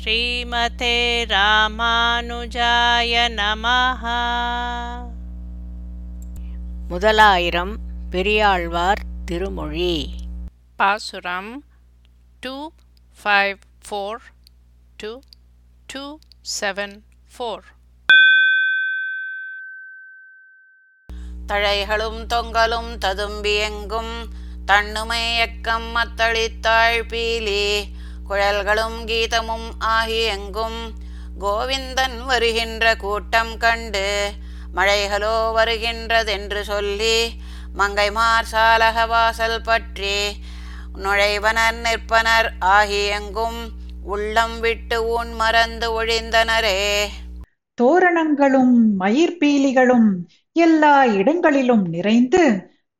ஸ்ரீமதே ராமானுஜாய நமஹ. முதலாயிரம் பெரியாழ்வார் திருமொழி. பாசுரம் two five four two two seven four. தழைகளும் தொங்கலும் ததும்பியெங்கும் தன்னுமை எக்கம் மத்தளித்தாழ் பீலி. குழல்களும் கீதமும் ஆகி எங்கும் கோவிந்தன் வருகின்ற கூட்டம் கண்டு மழைகளோ வருகின்றதென்று சொல்லி மங்கைமார் சாலக வாசல் பற்றி நுழைவனர் நிற்பனர் ஆகி எங்கும் உள்ளம் விட்டு ஊன் மறந்து ஒழிந்தனரே தோரணங்களும் மயிர்பீலிகளும் எல்லா இடங்களிலும் நிறைந்து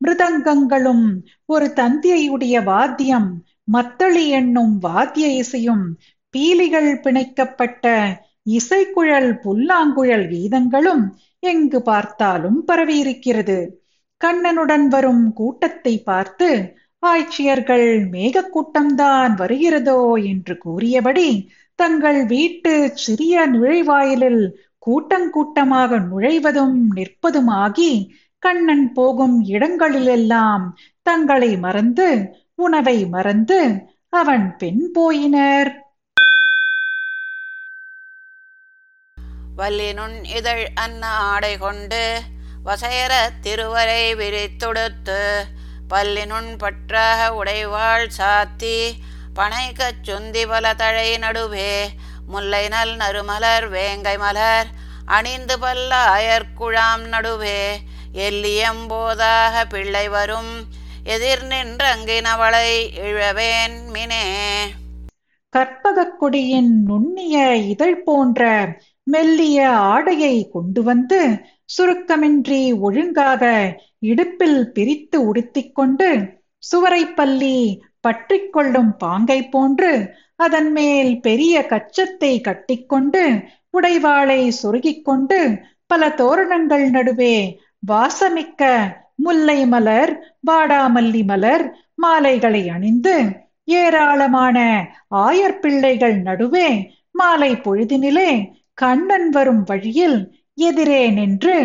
மிருதங்கங்களும் ஒரு தந்தியையுடைய வாத்தியம் மத்தளி என்னும் வாத்திய இசையும் பீலிகள் பிணைக்கப்பட்ட இசைக்குழல் புல்லாங்குழல் கீதங்களும் எங்கு பார்த்தாலும் பரவியிருக்கிறது. கண்ணனுடன் வரும் கூட்டத்தை பார்த்து ஆட்சியர்கள் மேகக்கூட்டம்தான் வருகிறதோ என்று கூறியபடி தங்கள் வீட்டு சிறிய நுழைவாயிலில் கூட்டங்கூட்டமாக நுழைவதும் நிற்பதுமாகி கண்ணன் போகும் இடங்களிலெல்லாம் தங்களை மறந்து உணவை மறந்து அவன் பெண் போயினர். வல்லினுன் இதழ் அன்ன ஆடை கொண்டு வசையர திருவரை விரித்துடுத்து பல்லினுன் பற்றாக உடைவாள் சாத்தி பனைக்கச் சுந்தி பல தழை நடுவே முல்லை நல் நறுமலர் வேங்கை மலர் அணிந்து பல்ல அயற்குழாம் நடுவே எல்லியம்போதாக பிள்ளை வரும் எதிர் நின்றங்கினவளை இழவேன் மினே. கற்பகக் கொடியின் நுண்ணிய இதழ் போன்ற மெல்லிய ஆடையை கொண்டு வந்து சுருக்கமின்றி ஒழுங்காக இடுப்பில் பிரித்து உடுத்திக் கொண்டு சுவரைப்பள்ளி பற்றிக் கொள்ளும் பாங்கை போன்று அதன் மேல் பெரிய கச்சத்தை கட்டிக்கொண்டு உடைவாளை சொருகிக் கொண்டு பல தோரணங்கள் நடுவே வாசமிக்க முல்லை மலர் வாடாமல்லி மலர் மாலைகளை அணிந்து ஏராளமான ஆயர் பிள்ளைகள் நடுவே மாலை பொழுதினிலே கண்ணன் வரும் வழியில் எதிரே நின்று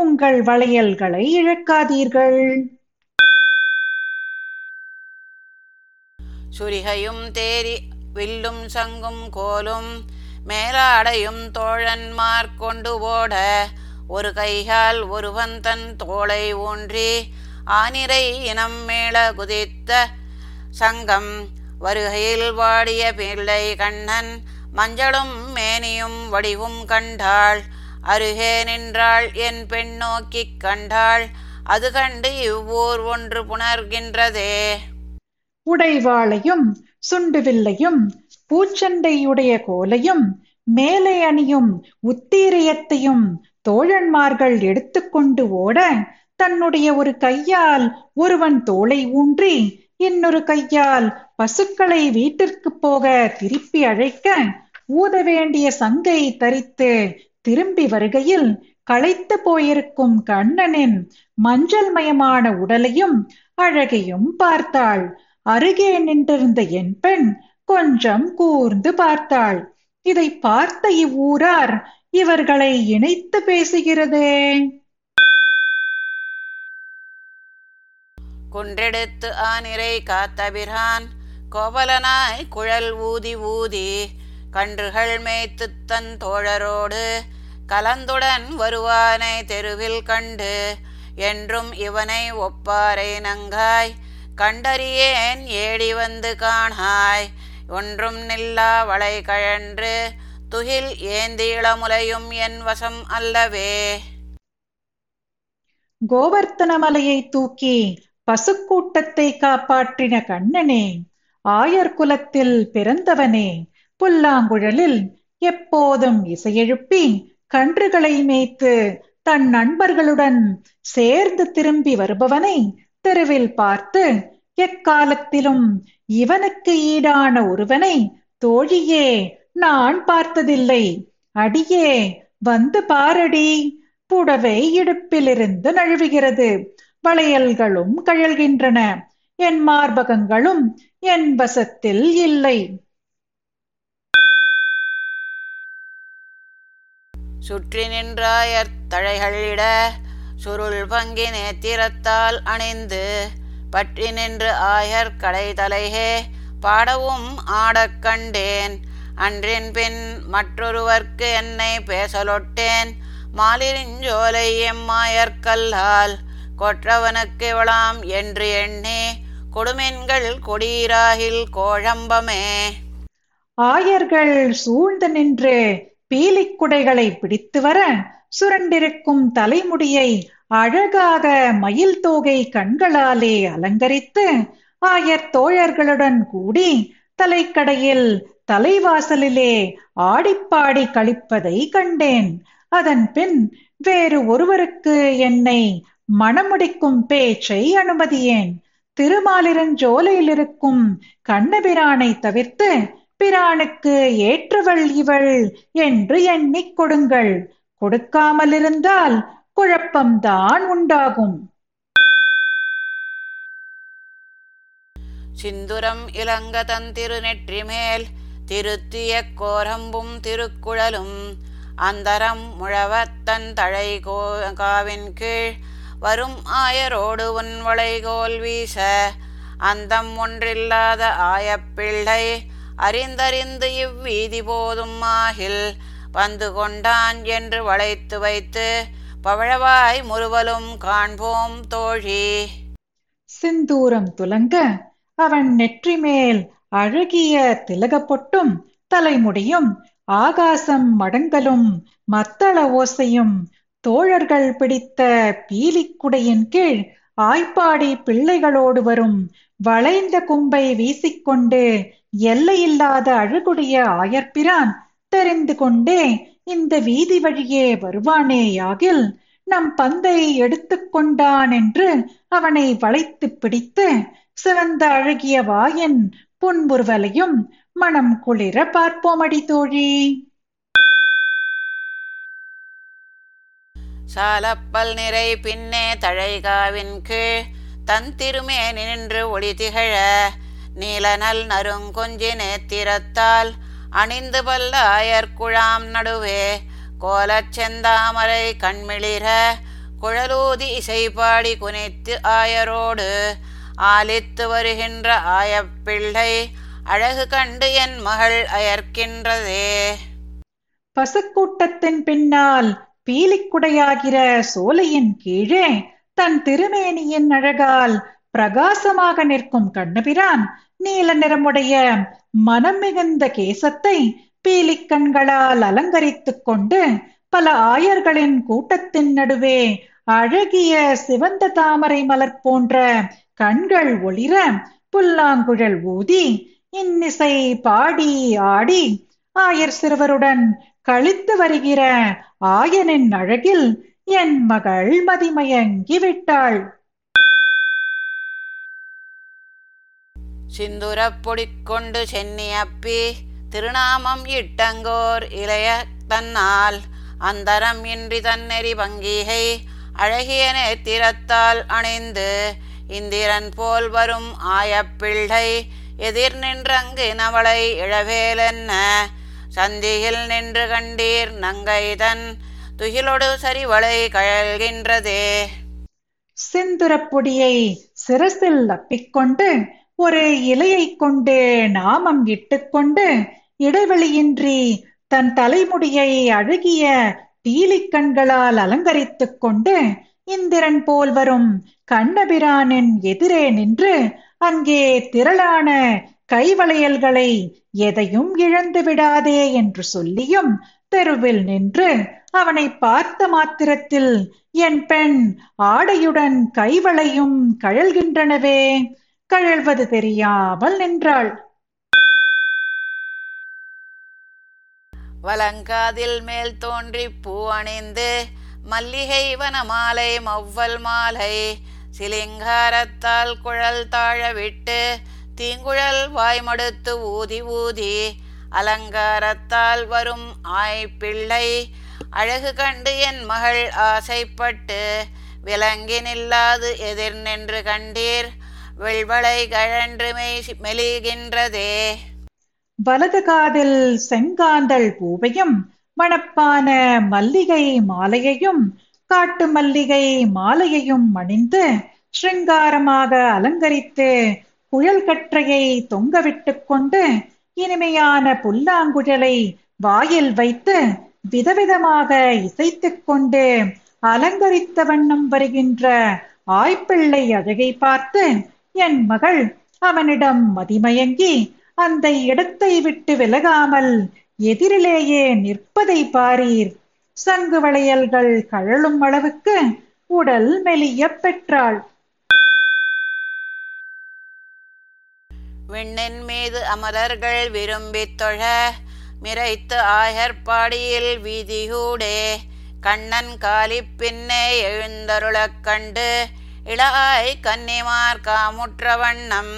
உங்கள் வளையல்களை இழக்காதீர்கள். சுரிகையும் தேரி வில்லும் சங்கும் கோலும் மேலாடையும் தோழன்மார் கொண்டு ஓட ஒரு கையால் ஒருவன் தன் தோளை ஊன்றி ஆனிரை இனம் மேள குதித்த சங்கம் வருகையில் வாடிய பிள்ளை கண்ணன் மஞ்சளும் மேனியும் வடிவும் கண்டாள். அருகே நின்றாள் என் பெண் நோக்கிக் கண்டாள். அது கண்டு இவ்வூர் ஒன்று புணர்கின்றதே. உடைவாளையும் சுண்டுவில்லையும் பூச்சண்டையுடைய கோலையும் மேலே அணியும் உத்தீரியத்தையும் தோழன்மார்கள் எடுத்துக்கொண்டு ஓட தன்னுடைய ஒரு கையால் ஒருவன் தோளை ஊன்றி இன்னொரு கையால் பசுக்களை வீட்டிற்கு போக திருப்பி அழைக்க ஊத வேண்டிய சங்கை தரித்து திரும்பி வருகையில் களைத்து போயிருக்கும் கண்ணனின் மஞ்சள் மயமான உடலையும் அழகையும் பார்த்தாள். அருகே நின்றிருந்த என் பெண் கொஞ்சம் கூர்ந்து பார்த்தாள். இதை பார்த்த இவ்வூரார் இவர்களை இணைத்து பேசுகிறதே. குன்றெடுத்து ஆனிரை காத்தபிரான் கோவலனாய் குழல் ஊதி ஊதி கன்றுகள் மேய்த்து தன் தோழரோடு கலந்துடன் வருவானை தெருவில் கண்டு என்றும் இவனை ஒப்பாரை நங்காய் கண்டறியேன் ஏடி வந்து காணாய் ஒன்றும் நில்லா வளை கழன்று துகில் ஏந்தீளமுலையும் என் வசம் அல்லவே. கோவர்த்தன மலையை தூக்கி பசுக்கூட்டத்தை காப்பாற்றின கண்ணனே ஆயர் குலத்தில் பிறந்தவனே புல்லாங்குழலில் எப்போதும் இசையெழுப்பி கன்றுகளை மேய்த்து தன் நண்பர்களுடன் சேர்ந்து திரும்பி வருபவனை தெருவில் பார்த்து எக்காலத்திலும் இவனுக்கு ஈடான ஒருவனை தோழியே நான் பார்த்ததில்லை. அடியே வந்து பாரடி. புடவை இடுப்பிலிருந்து நழுவுகிறது. வளையல்களும் கழல்கின்றன. என் மார்பகங்களும் என் வசத்தில் இல்லை. சுற்றி நின்றாயர் தழைகளிட சுருள் பங்கி நேத்திரத்தால் அணிந்து பற்றி நின்று ஆயர் கடை தலைகே பாடவும் ஆடக் கண்டேன். அன்றின் பின் மற்றொருவர்க்கு என்னை பேசலொட்டேன். மாலிரிஞ்சோலை எம்மாயற்கல்லால் கொற்றவனுக்கு விழாம் என்று எண்ணி. கொடுமென்கள் கொடீராகில் கோழம்பமே. ஆயர்கள் சூழ்ந்து நின்று பீலிக்குடைகளை பிடித்து வர சுரண்டிருக்கும் தலைமுடியை அழகாக மயில் தோகை கண்களாலே அலங்கரித்து ஆயர் தோழர்களுடன் கூடி தலைக்கடையில் தலைவாசலிலே ஆடிப்பாடி கழிப்பதை கண்டேன். அதன் பின் வேறு ஒருவருக்கு என்னை மணமுடிக்கும் பேச்சை அனுமதியேன். திருமாலிரஞ்சோலையில் இருக்கும் கண்ணபிரானை தவிர்த்து பிரானுக்கு ஏற்றவள் இவள் என்று எண்ணிக் கொடுங்கள். கொடுக்காமல் இருந்தால் குழப்பம்தான் உண்டாகும். சிந்துரம் இலங்க தன் திருநெற்றி மேல் திருத்திய கோரம்பும் திருக்குழலும் அந்தரம் முழவத்தன் தழை கோ காவின் கீழ் வரும் ஆயரோடு உன் வளைகோல் வீச அந்தம் ஒன்றில்லாத ஆயப்பிள்ளை அறிந்தறிந்து இவ்வீதி போதும் ஆகில் வந்து கொண்டான் என்று வளைத்து வைத்து பவழவாய் முறுவலும் காண்போம் தோழி. சிந்தூரம் துலங்க அவன் நெற்றி மேல் அழகிய திலக பொட்டும் தலைமுடியும் ஆகாசம் மடங்கலும் மத்தள ஓசையும் தோழர்கள் பிடித்த பீலிக்குடையின் கீழ் ஆய்ப்பாடி பிள்ளைகளோடு வரும் வளைந்த கும்பை வீசிக்கொண்டு எல்லையில்லாத அழகுடைய ஆயர்பிரான் தெரிந்து கொண்டே இந்த வீதி வழியே வருவானேயாகில் நம் பந்தை எடுத்துக்கொண்டான் என்று அவனை வளைத்து பிடித்து சிவந்த அழகிய வாயன் புன்புறுவலையும் மனம் குளிர பார்ப்போமடி தோழி. சாலப்பல் நிறை பின்னே தழைகாவின் கீழ் தன் திருமே நின்று ஒளி திகழ நீலநல் நறுங்கொஞ்சி நேத்திரத்தால் அணிந்து பல்ல நடுவே கோலச் செந்தாமரை கண்மிளிர குழலூதி இசைப்பாடி குனித்து ஆயரோடு ஆலித்து வருகின்ற ஆயப்பிள்ளை அழகு கண்டு என் மகள் அயர்க்கின்றதே. பசுக்கூட்டத்தின் பின்னால் பீலிக்குடையாகிற சோலையின் கீழே தன் திருமேனியின் அழகால் பிரகாசமாக நிற்கும் கண்ணபிரான் நீல நிறமுடைய மனம் மிகுந்த கேசத்தை பீலிக்கண்களால் அலங்கரித்துக் கொண்டு பல ஆயர்களின் கூட்டத்தின் நடுவே அழகிய சிவந்த தாமரை மலர் போன்ற கண்கள் ஒளிர புல்லாங்குழல் ஊதி இன்னிசை பாடி ஆடி ஆயர் சிறுவருடன் கழித்து வருகிற ஆயனின் அழகில் என் மகள் மதிமயங்கி விட்டாள். சிந்துரப் கொண்டு சென்னி அப்பி திருநாமம் இட்டங்கோர் இளைய தன்னால் அந்தரம் இன்றி தன்னெறி பங்கீகை அழகிய நேத்திரத்தால் அணிந்து இந்திரன் போல் வரும் ஆயப்பிள்ளை. எதிர் நின்றங்கு நவளை இழவேலென்ன? சந்தியில் நின்று கண்டீர் நங்கைதன். துகிலொடு சரிவளை கழல்கின்றதே. செந்துரப்பொடியை சிரசில் அப்பிக்கொண்டு ஒரு இலையைக் கொண்டு நாமம் இட்டுக்கொண்டு இடைவெளியின்றி தன் தலைமுடியை அழகிய பீலிக்கண்களால் அலங்கரித்துக் கொண்டு இந்திரன் போல் வரும் கண்ணபிரானின் எதிரே நின்று அங்கே திரளான கைவளையல்களை எதையும் இழந்து விடாதே என்று சொல்லியும் தெருவில் நின்று அவனை பார்த்த மாத்திரத்தில் என் பெண் ஆடையுடன் கைவளையும் கழல்கின்றனவே. கழல்வது தெரியாமல் நின்றாள். வலங்காதில் மேல் தோன்றி பூ அணிந்து மல்லிகை வனமாலை மவ்வல் மாலை. சிலிங்காரத்தால் குழல் தாழ விட்டு தீங்குழல் வாய்மடுத்து ஊதி ஊதி. அலங்காரத்தால் வரும் ஆய்ப்பிள்ளை அழகு கண்டு என் மகள் ஆசைப்பட்டு விலங்கி நில்லாது எதிர் நின்று கண்டீர் வெள்வளை கழன்று மெய் மெலிகின்றதே. வலது காதில் செங்காந்தள் பூவையும் மணப்பான மல்லிகை மாலையையும் காட்டு மல்லிகை மாலையையும் அணிந்து ஸ்ருங்காரமாக அலங்கரித்து குழல் கற்றையை தொங்கவிட்டுக் கொண்டு இனிமையான புல்லாங்குழலை வாயில் வைத்து விதவிதமாக இசைத்துக் கொண்டு அலங்கரித்த வண்ணம் வருகின்ற ஆய்ப்பிள்ளை அழகை பார்த்து என் மகள் அவனிடம் மதிமயங்கி அந்த இடத்தை விட்டு விலகாமல் எதிரிலேயே நிற்பதை பாரீர். சங்கு வளையல்கள் கழலும் அளவுக்கு உடல் மெலிய பெற்றாள். விண்ணின் மீது அமரர்கள் விரும்பித் தொழ மிரைத்து ஆயர்பாடியில் வீதியூடே கண்ணன் காலி பின்னே எழுந்தருளக் கண்டு இளாய் கன்னிமார் காமுற்ற வண்ணம்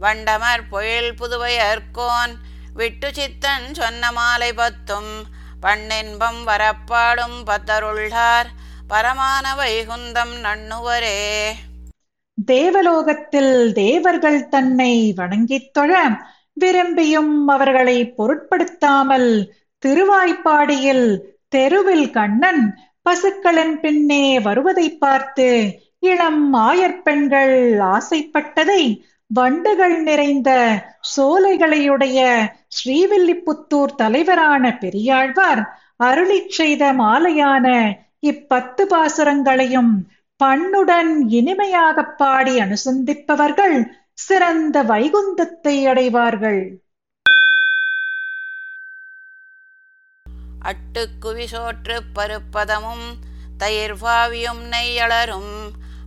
வண்டமர் பொழில் புதுவையர்கோன் விட்டு சித்தன் சொன்ன மாலை பத்தும் பண்ணென்பம் வரப்பாடும் பத்தருள்ளார் பரமான வைகுந்தம் நண்ணுவரே. தேவலோகத்தில் தேவர்கள் தன்னை வணங்கித் தொழ விரும்பியும் அவர்களை பொருட்படுத்தாமல் திருவாய்ப்பாடியில் தெருவில் கண்ணன் பசுக்களின் பின்னே வருவதை பார்த்து இளம் ஆயர்பெண்கள் ஆசைப்பட்டதை வண்டுகள் நிறைந்த சோலைகளையுடைய ஸ்ரீவில்லிபுத்தூர் தலைவரான பெரியாழ்வார் அருளி செய்த மாலையான இப்பத்து பாசுரங்களையும் பண்ணுடன் இனிமையாக பாடி அனுசந்திப்பவர்கள் சிறந்த வைகுந்தத்தை அடைவார்கள். அட்டுக்குவி சோற்று பருப்பதமும் தயிர்வாவியும் நெய்யளரும்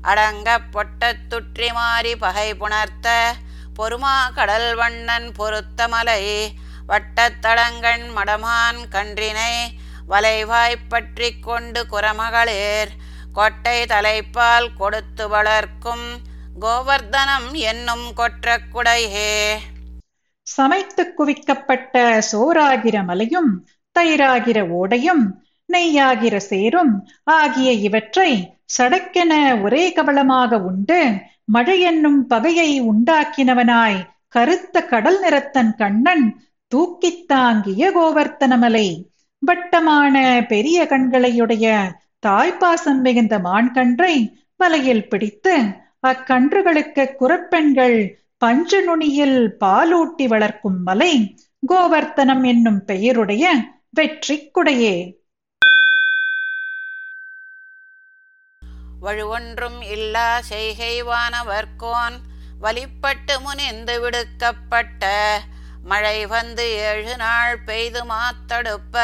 அடங்க பொட்டத் துற்றி மாறி பகை புணர்த்த பொறுமா கடல் வண்ணன் பொருத்த மலை. வட்டத்தடங்கண் மடமான் கன்றினை வலைவாய்ப்பற்றி கொண்டு குரமகளிர் கொட்டை தலைப்பால் கொடுத்து வளர்க்கும் கோவர்தனம் என்னும் கொற்ற குடையே. சமைத்து குவிக்கப்பட்ட சோராகிற மலையும் தயிராகிற ஓடையும் நெய்யாகிற சேரும். ஆகிய இவற்றை சடக்கென ஒரே கவளமாக உண்டு. மழை என்னும் பகையை உண்டாக்கினவனாய் கருத்த கடல் நிறத்தன் கண்ணன் தூக்கித் தாங்கிய கோவர்த்தனமலை. வட்டமான பெரிய கண்களையுடைய தாய்ப்பாசம் மிகுந்த மான்கன்றை வலையில் பிடித்து அக்கன்றுகளுக்கு குரப்பெண்கள் பஞ்சு நுனியில் பாலூட்டி வளர்க்கும் மலை கோவர்த்தனம் என்னும் பெயருடைய வெற்றி குடையே. வழுவொன்றும் இல்லா செய்கைவானவர்கோன் வழிப்பட்டு வலிப்பட்டு முனிந்து விடுக்கப்பட்ட மழை வந்து ஏழு நாள் பெய்து மாத்தடுப்ப.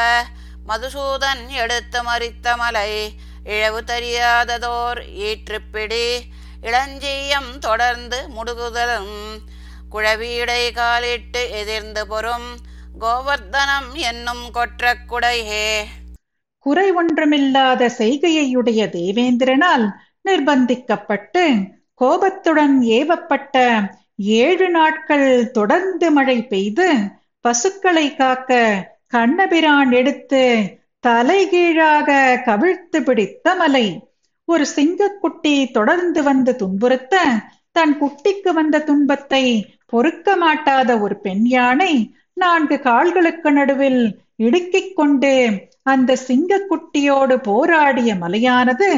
மதுசூதன் எடுத்து மறித்த மலை இழவு தெரியாததோர் ஈற்றுப்பிடி. இளஞ்சீயம் தொடர்ந்து முடுகுதலும் குழவியடை காலிட்டு எதிர்ந்து பொறும். கோவர்தனம் என்னும் கொற்ற குடையே குறை ஒன்றுமில்லாத செய்கையுடைய தேவேந்திரனால் நிர்பந்திக்கப்பட்டு கோபத்துடன் ஏவப்பட்ட ஏழு நாட்கள் தொடர்ந்து மழை பெய்து பசுக்களை காக்க கண்ணபிரான் எடுத்து தலைகீழாக கவிழ்த்து பிடித்த மலை. ஒரு சிங்கக்குட்டி தொடர்ந்து வந்து துன்புறுத்த தன் குட்டிக்கு வந்த துன்பத்தை பொறுக்க மாட்டாத ஒரு பெண் யானை நான்கு கால்களுக்கு நடுவில் இடுக்கிக் கொண்டு அந்த சிங்கக்குட்டியோடு போராடிய மலையானது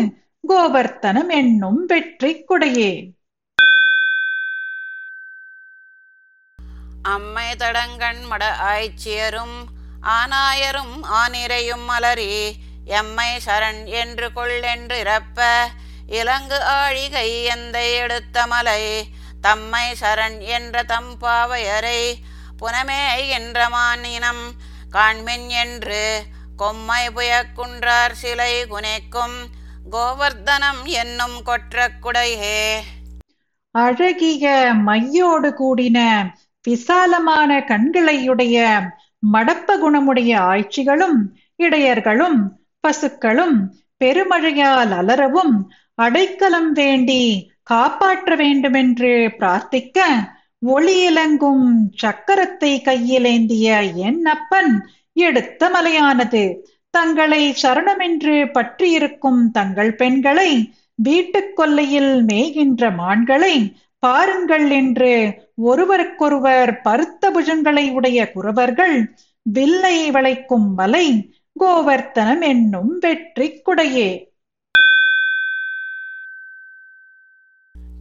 கோவர்த்தனம் என்னும் வெற்றி குடையே. அம்மை தடங்கண் மட ஆய்ச்சியரும் ஆனாயரும் ஆனிரையும் மலரி எம்மை சரண் என்று கொள்ளென்று இறப்ப இலங்கு ஆழிகை எந்தை எடுத்த மலை தம்மை சரண் என்ற தம்பாவையரை புனமே என்ற மானினம் காண்மின் என்று கொம்மை புயக்குன்றார் சிலை குனைக்கும் கோவர்தனம் என்னும் கொற்ற குடையே. அழகிய மையோடு கூடின விசாலமான கண்களையுடைய மடப்ப குணமுடைய ஆட்சிகளும் இடையர்களும் பசுக்களும் பெருமழையால் அலறவும் அடைக்கலம் வேண்டி காப்பாற்ற வேண்டுமென்று பிரார்த்திக்க ஒளியிலங்கும் சக்கரத்தை கையிலேந்திய என் அப்பன் எடுத்த மலையானது. தங்களை சரணமென்று பற்றியிருக்கும் தங்கள் பெண்களை வீட்டுக் கொல்லையில் மேய்கின்ற மான்களை பாருங்கள் என்று ஒருவருக்கொருவர் பருத்த புஜங்களை உடைய குறவர்கள் வில்லை வளைக்கும் மலை கோவர்த்தனம் என்னும் வெற்றி குடையே.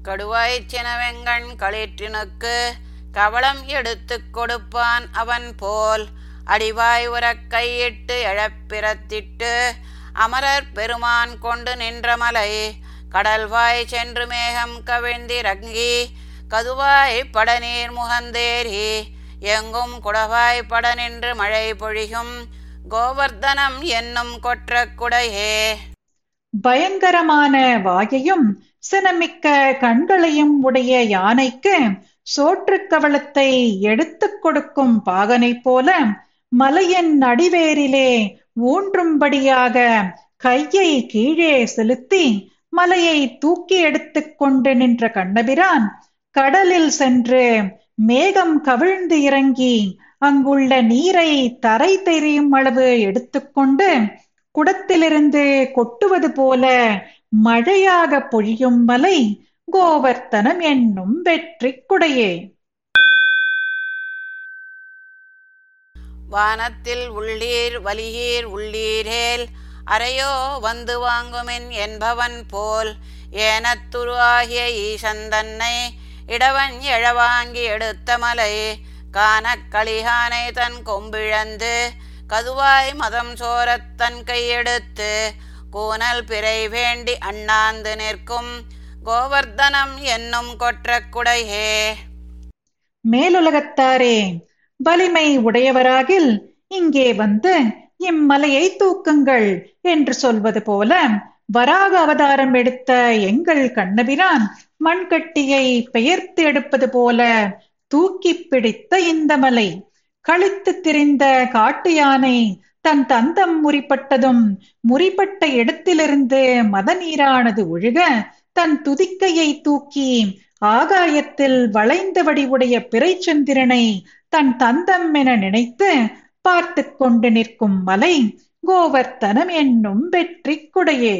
கடுவாய்ச் சினவெங்கண் களிற்றினுக்கு கவளம் எடுத்து கொடுப்பான் அவன் போல். அடிவாய் உரக் கையிட்டு எழப்பிறத்திட்டு அமரர் பெருமான் கொண்டு நின்ற மலை. கடல்வாய் சென்று மேகம் கவிழ்ந்திறங்கி கதுவாய் படநீர் முகந்தேறி. எங்கும் குடவாய் பட நின்று மழை பொழியும் கோவர்தனம் என்னும் கொற்ற குடையே. பயங்கரமான வாயையும் சினமிக்க கண்களையும் உடைய யானைக்கு சோற்று கவளத்தை எடுத்துக் கொடுக்கும் பாகனைப் போல மலையின் அடிவேரிலே ஊன்றும்படியாக கையை கீழே செலுத்தி மலையை தூக்கி எடுத்துக் கொண்டு நின்ற கண்ணபிரான் கடலில் சென்று மேகம் கவிழ்ந்து இறங்கி அங்குள்ள நீரை தரை தெரியும் அளவு எடுத்துக்கொண்டு குடத்திலிருந்து கொட்டுவது போல மழையாக பொழியும் மலை கோவர்த்தனம் என்னும் வெற்றி குடையே வானத்தில் உள்ளீர் வலியீர் உள்ளீரேல் அறையோ வந்து வாங்குமின் என்பவன் போல் ஏனத்துரு ஆகிய ஈசந்தன்னை இடவன் எழவாங்கி எடுத்த மலை கானக் களிகானை தன் கொம்பிழந்து கதுவாய் மதம் சோரத் தன் கையெடுத்து கூனல் பிறை வேண்டி அண்ணாந்து நிற்கும். கோவர்தனம் என்னும் கொற்ற குடையே. மேலுலகத்தாரே வலிமை உடையவராகில் இங்கே வந்து இம்மலையை தூக்குங்கள் என்று சொல்வது போல வராக அவதாரம் எடுத்த எங்கள் கண்ணபிரான் மண்கட்டியை பெயர்த்து எடுப்பது போல தூக்கி பிடித்த இந்த மலை கழித்து திரிந்த காட்டு யானை தன் தந்தம் முறிப்பட்டதும் முறிப்பட்ட இடத்திலிருந்து மதநீரானது ஒழுக தன் துதிக்கையை தூக்கி ஆகாயத்தில் வளைந்த வடிவுடைய பிறைச்சந்திரனை தன் தந்தம் என நினைத்து பார்த்து கொண்டு நிற்கும் மலை கோவர்த்தனம் என்னும் வெற்றி குடையே.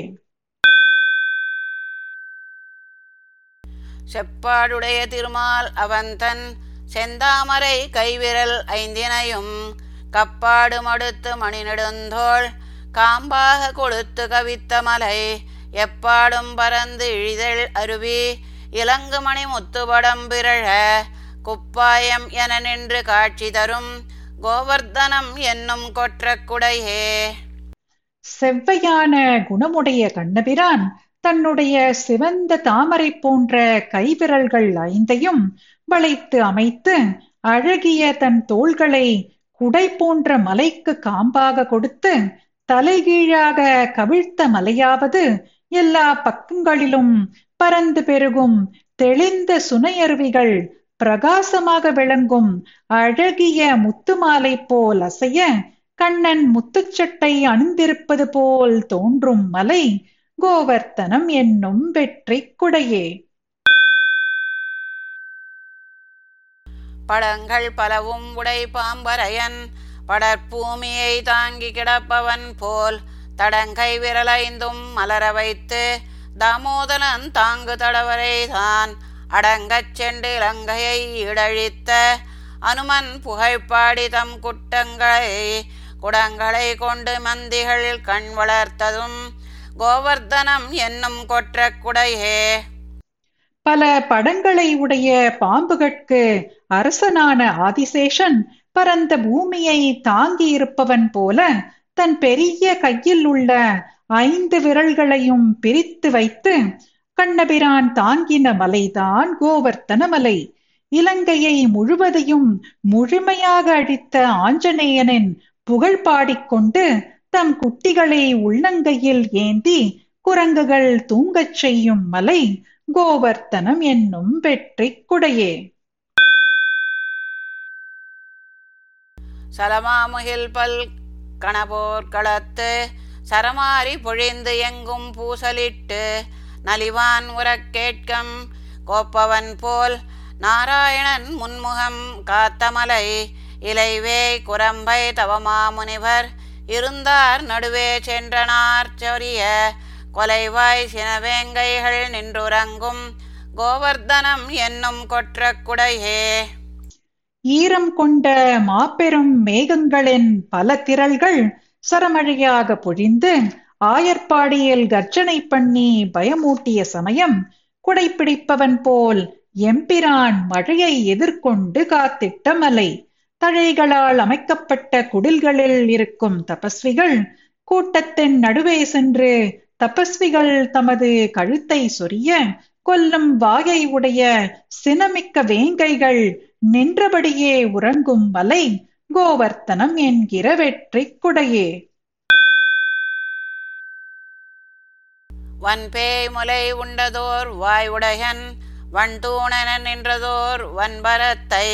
செப்பாடுடைய திருமால் அவன் தன் செந்தாமரை கைவிரல் ஐந்தினையும் கப்பாடு மடுத்து மணி நெடுந்தோள் காம்பாக கொளுத்து கவித்த மலை எப்பாடும் பறந்து இழிதழ் அருவி இலங்கு மணி முத்துபடம் பிறழ குப்பாயம் என நின்று காட்சி தரும் கோவர்தனம் என்னும் கொற்ற குடையே செவ்வையான குணமுடைய கண்ணபிரான் தன்னுடைய சிவந்த தாமரை போன்ற கைவிரல்கள் ஐந்தையும் வளைத்து அமைத்து அழகிய தன் தோள்களை குடை போன்ற மலைக்கு காம்பாக கொடுத்து தலைகீழாக கவிழ்த்த மலையாவது எல்லா பக்கங்களிலும் பறந்து பெருகும் தெளிந்த சுனையருவிகள் பிரகாசமாக விளங்கும் அழகிய முத்துமாலை போல் அசைய கண்ணன் முத்துச்சட்டை அணிந்திருப்பது போல் தோன்றும் மலை கோவர்த்தனம் என்னும் வெற்றி குடையே. படங்கள் பலவும் உடை பாம்பரையன் படற்பூமியை தாங்கி கிடப்பவன் போல் தடங்கை விரலைந்தும் மலர வைத்து தாமோதரன் தாங்கு தடவரை தான் அடங்கச் சென்று இலங்கையை இடழித்த அனுமன் புகைப்பாடி தம் குட்டங்களை குடங்களை கொண்டு மந்திகள் கண் வளர்த்ததும் கோவர்த்தனம் என்னும் கொற்ற குடையே. பல படங்களை உடைய பாம்புகட்கு அரசனான ஆதிசேஷன் பரந்த பூமியை தாங்கி இருப்பவன் போல தன் பெரிய கையில் உள்ள ஐந்து விரல்களையும் பிரித்து வைத்து கண்ணபிரான் தாங்கின மலைதான் கோவர்த்தன மலை இலங்கையை முழுவதையும் முழுமையாக அடித்த ஆஞ்சநேயனின் புகழ் பாடிக்கொண்டு தம் குட்டிகளை உள்ளங்கையில் ஏந்தி குரங்குகள் தூங்கச் செய்யும் மலை கோவர்த்தனம் என்னும் வெற்றி குடையே. சலமாமுகில் பல் கணபோர்க்களத்து சரமாரி பொழிந்து எங்கும் பூசலிட்டு நலிவான் உரக் கேட்கம் கோப்பவன் போல் நாராயணன் முன்முகம் காத்தமலை இலைவே குரம்பை தவமாமுனிவர் இருந்தார் நடுவே சென்றனார் சொரிய கொலைவாய் சினவேங்கைகள் நின்றுறங்கும். கோவர்தனம் என்னும் கொற்ற குடையே. ஈரம் கொண்ட மாபெரும் மேகங்களின் பல திரள்கள் சரமழையாக பொழிந்து ஆயர்பாடியில் கர்ஜனை பண்ணி பயமூட்டிய சமயம் குடைப்பிடிப்பவன் போல் எம்பிரான் மழையை எதிர்கொண்டு காத்திட்ட மலை தழைகளால் அமைக்கப்பட்ட குடில்களில் இருக்கும் தபஸ்விகள் கூட்டத்தின் நடுவே சென்று தபஸ்விகள் தமது கழுத்தை சொரிய கொல்லும் வாயை உடைய சினமிக்க வேங்கைகள் நின்றபடியே உறங்கும் மலை கோவர்த்தனம் என்கிற வெற்றி குடையே. வன்பேய் முலை உண்டதோர் வாய் உடையன் வன்தூணன நின்றதோர் வன்பரத்தை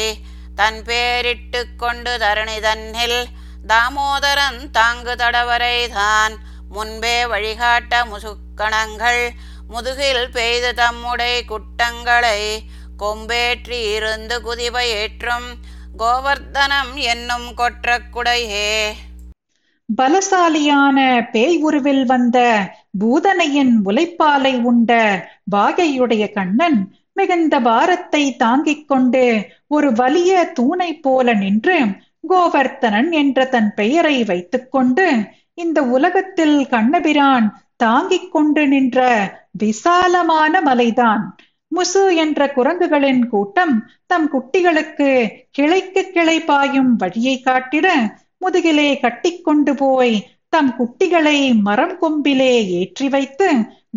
தன் பேரிட்டு கொண்டு தரணி தன்னில் தாமோதரன் தாங்கு தடவரை தான் முன்பே வழிகாட்ட முசுக்கணங்கள் முதுகில் பெய்த தம்முடை குட்டங்களை கொம்பேற்றி இருந்து குதிவை ஏற்றும் கோவர்த்தனம் என்னும் கொற்றக்குடையே. பலசாலியான பேய் உருவில் வந்த பூதனையின் முலைப்பாலை உண்ட வாகையுடைய கண்ணன் மிகுந்த பாரத்தை தாங்கிக் கொண்டு ஒரு வலிய தூணை போல நின்று கோவர்த்தனன் என்ற தன் பெயரை வைத்துக்கொண்டு இந்த உலகத்தில் கண்ணபிரான் தாங்கிக் கொண்டு நின்ற விசாலமான மலைதான். முசு என்ற குரங்குகளின் கூட்டம் தம் குட்டிகளுக்கு கிளைக்கு கிளை பாயும் வழியை காட்டிட முதுகிலே கட்டிக்கொண்டு போய் தம் குட்டிகளை மரம் கொம்பிலே ஏற்றி வைத்து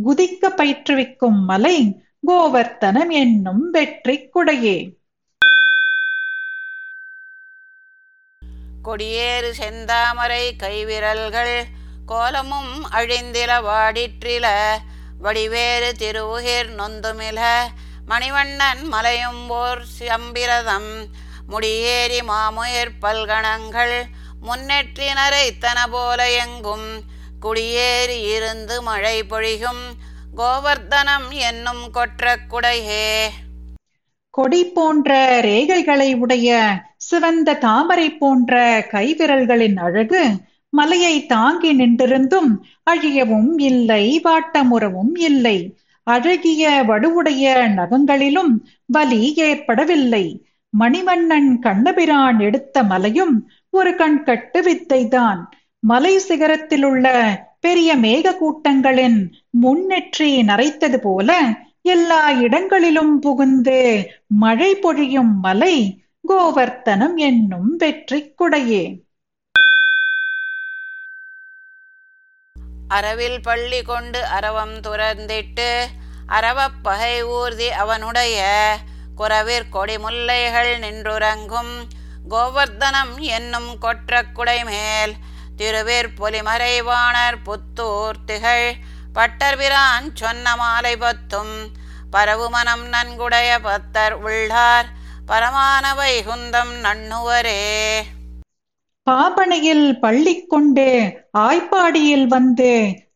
குதிக்க பயிற்றுவிக்கும் மலை கோவர்த்தனம் என்னும் வெற்றி குடையே. கொடியேறு செந்தாமரை கைவிரல்கள் கோலமும் அழிந்தில வாடிற்றில வடிவேறு திருவுகிர் நொந்துமில மணிவண்ணன் மலையும் ஓர் சம்பிரதம் முடியேறி மாமுயிர் பல்கணங்கள் முன்னேற்றினரைத்தன போல எங்கும் குடியேறி இருந்து மழை பொழியும் கோவர்த்தனம் என்னும் கொற்ற குடையே. கொடி போன்ற ரேகைகளை உடைய சிவந்த தாமரை போன்ற கைவிரல்களின் அழகு மலையை தாங்கி நின்றிருந்தும் அழியவும் இல்லை வாட்டமுறவும் இல்லை. அழகிய வடுவுடைய நகங்களிலும் வலி ஏற்படவில்லை. மணிவண்ணன் கண்ணபிரான் எடுத்த மலையும் ஒரு கண்கட்டு வித்தைதான். மலை சிகரத்திலுள்ள பெரிய மேக கூட்டங்களின் முன்னெற்றி நரைத்தது போல எல்லா இடங்களிலும் புகுந்து மழை பொழியும் மலை கோவர்த்தனம் என்னும் வெற்றி குடையே அரவில் பள்ளி கொண்டு அரவம் துறந்திட்டு அரவப்பகை ஊர்தி அவனுடைய குறவிற் கொடி முல்லைகள் நின்றுறங்கும். கோவர்த்தனம் என்னும் கொற்றக்குடை மேல் திருவிற் பொலிமறைவாணர் புத்தூர் திகழ் பட்டர்பிரான் சொன்ன மாலை பத்தும். பரவுமனம் நன்குடைய பத்தர் உள்ளார். பரமான வைகுந்தம் நண்ணுவரே. பாபனையில் பள்ளி கொண்டு ஆய்ப்பாடியில் வந்து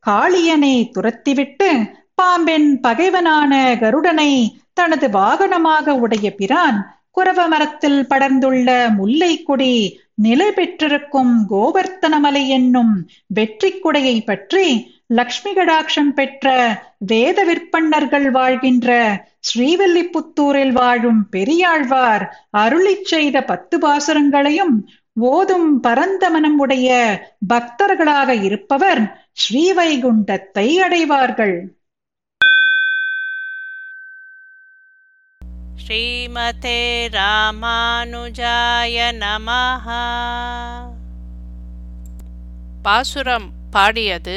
காளியனை துரத்திவிட்டு பாம்பின் பகைவனான கருடனை தனது வாகனமாக உடைய பிரான் குரவ மரத்தில் படர்ந்துள்ள முல்லை கொடி நிலை பெற்றிருக்கும் கோவர்த்தனமலை என்னும் வெற்றி குடையை பற்றி லக்ஷ்மி கடாட்சம் பெற்ற வேத விற்பன்னர்கள் வாழ்கின்ற ஸ்ரீவில்லிபுத்தூரில் வாழும் பெரியாழ்வார் அருளிச் செய்த பத்து பாசுரங்களையும் ஓதும் பரந்த மனம் உடைய பக்தர்களாக இருப்பவர் ஸ்ரீவைகுண்டத்தை அடைவார்கள். ஸ்ரீமதே ராமானுஜாய நமஹ. பாசுரம் பாடியது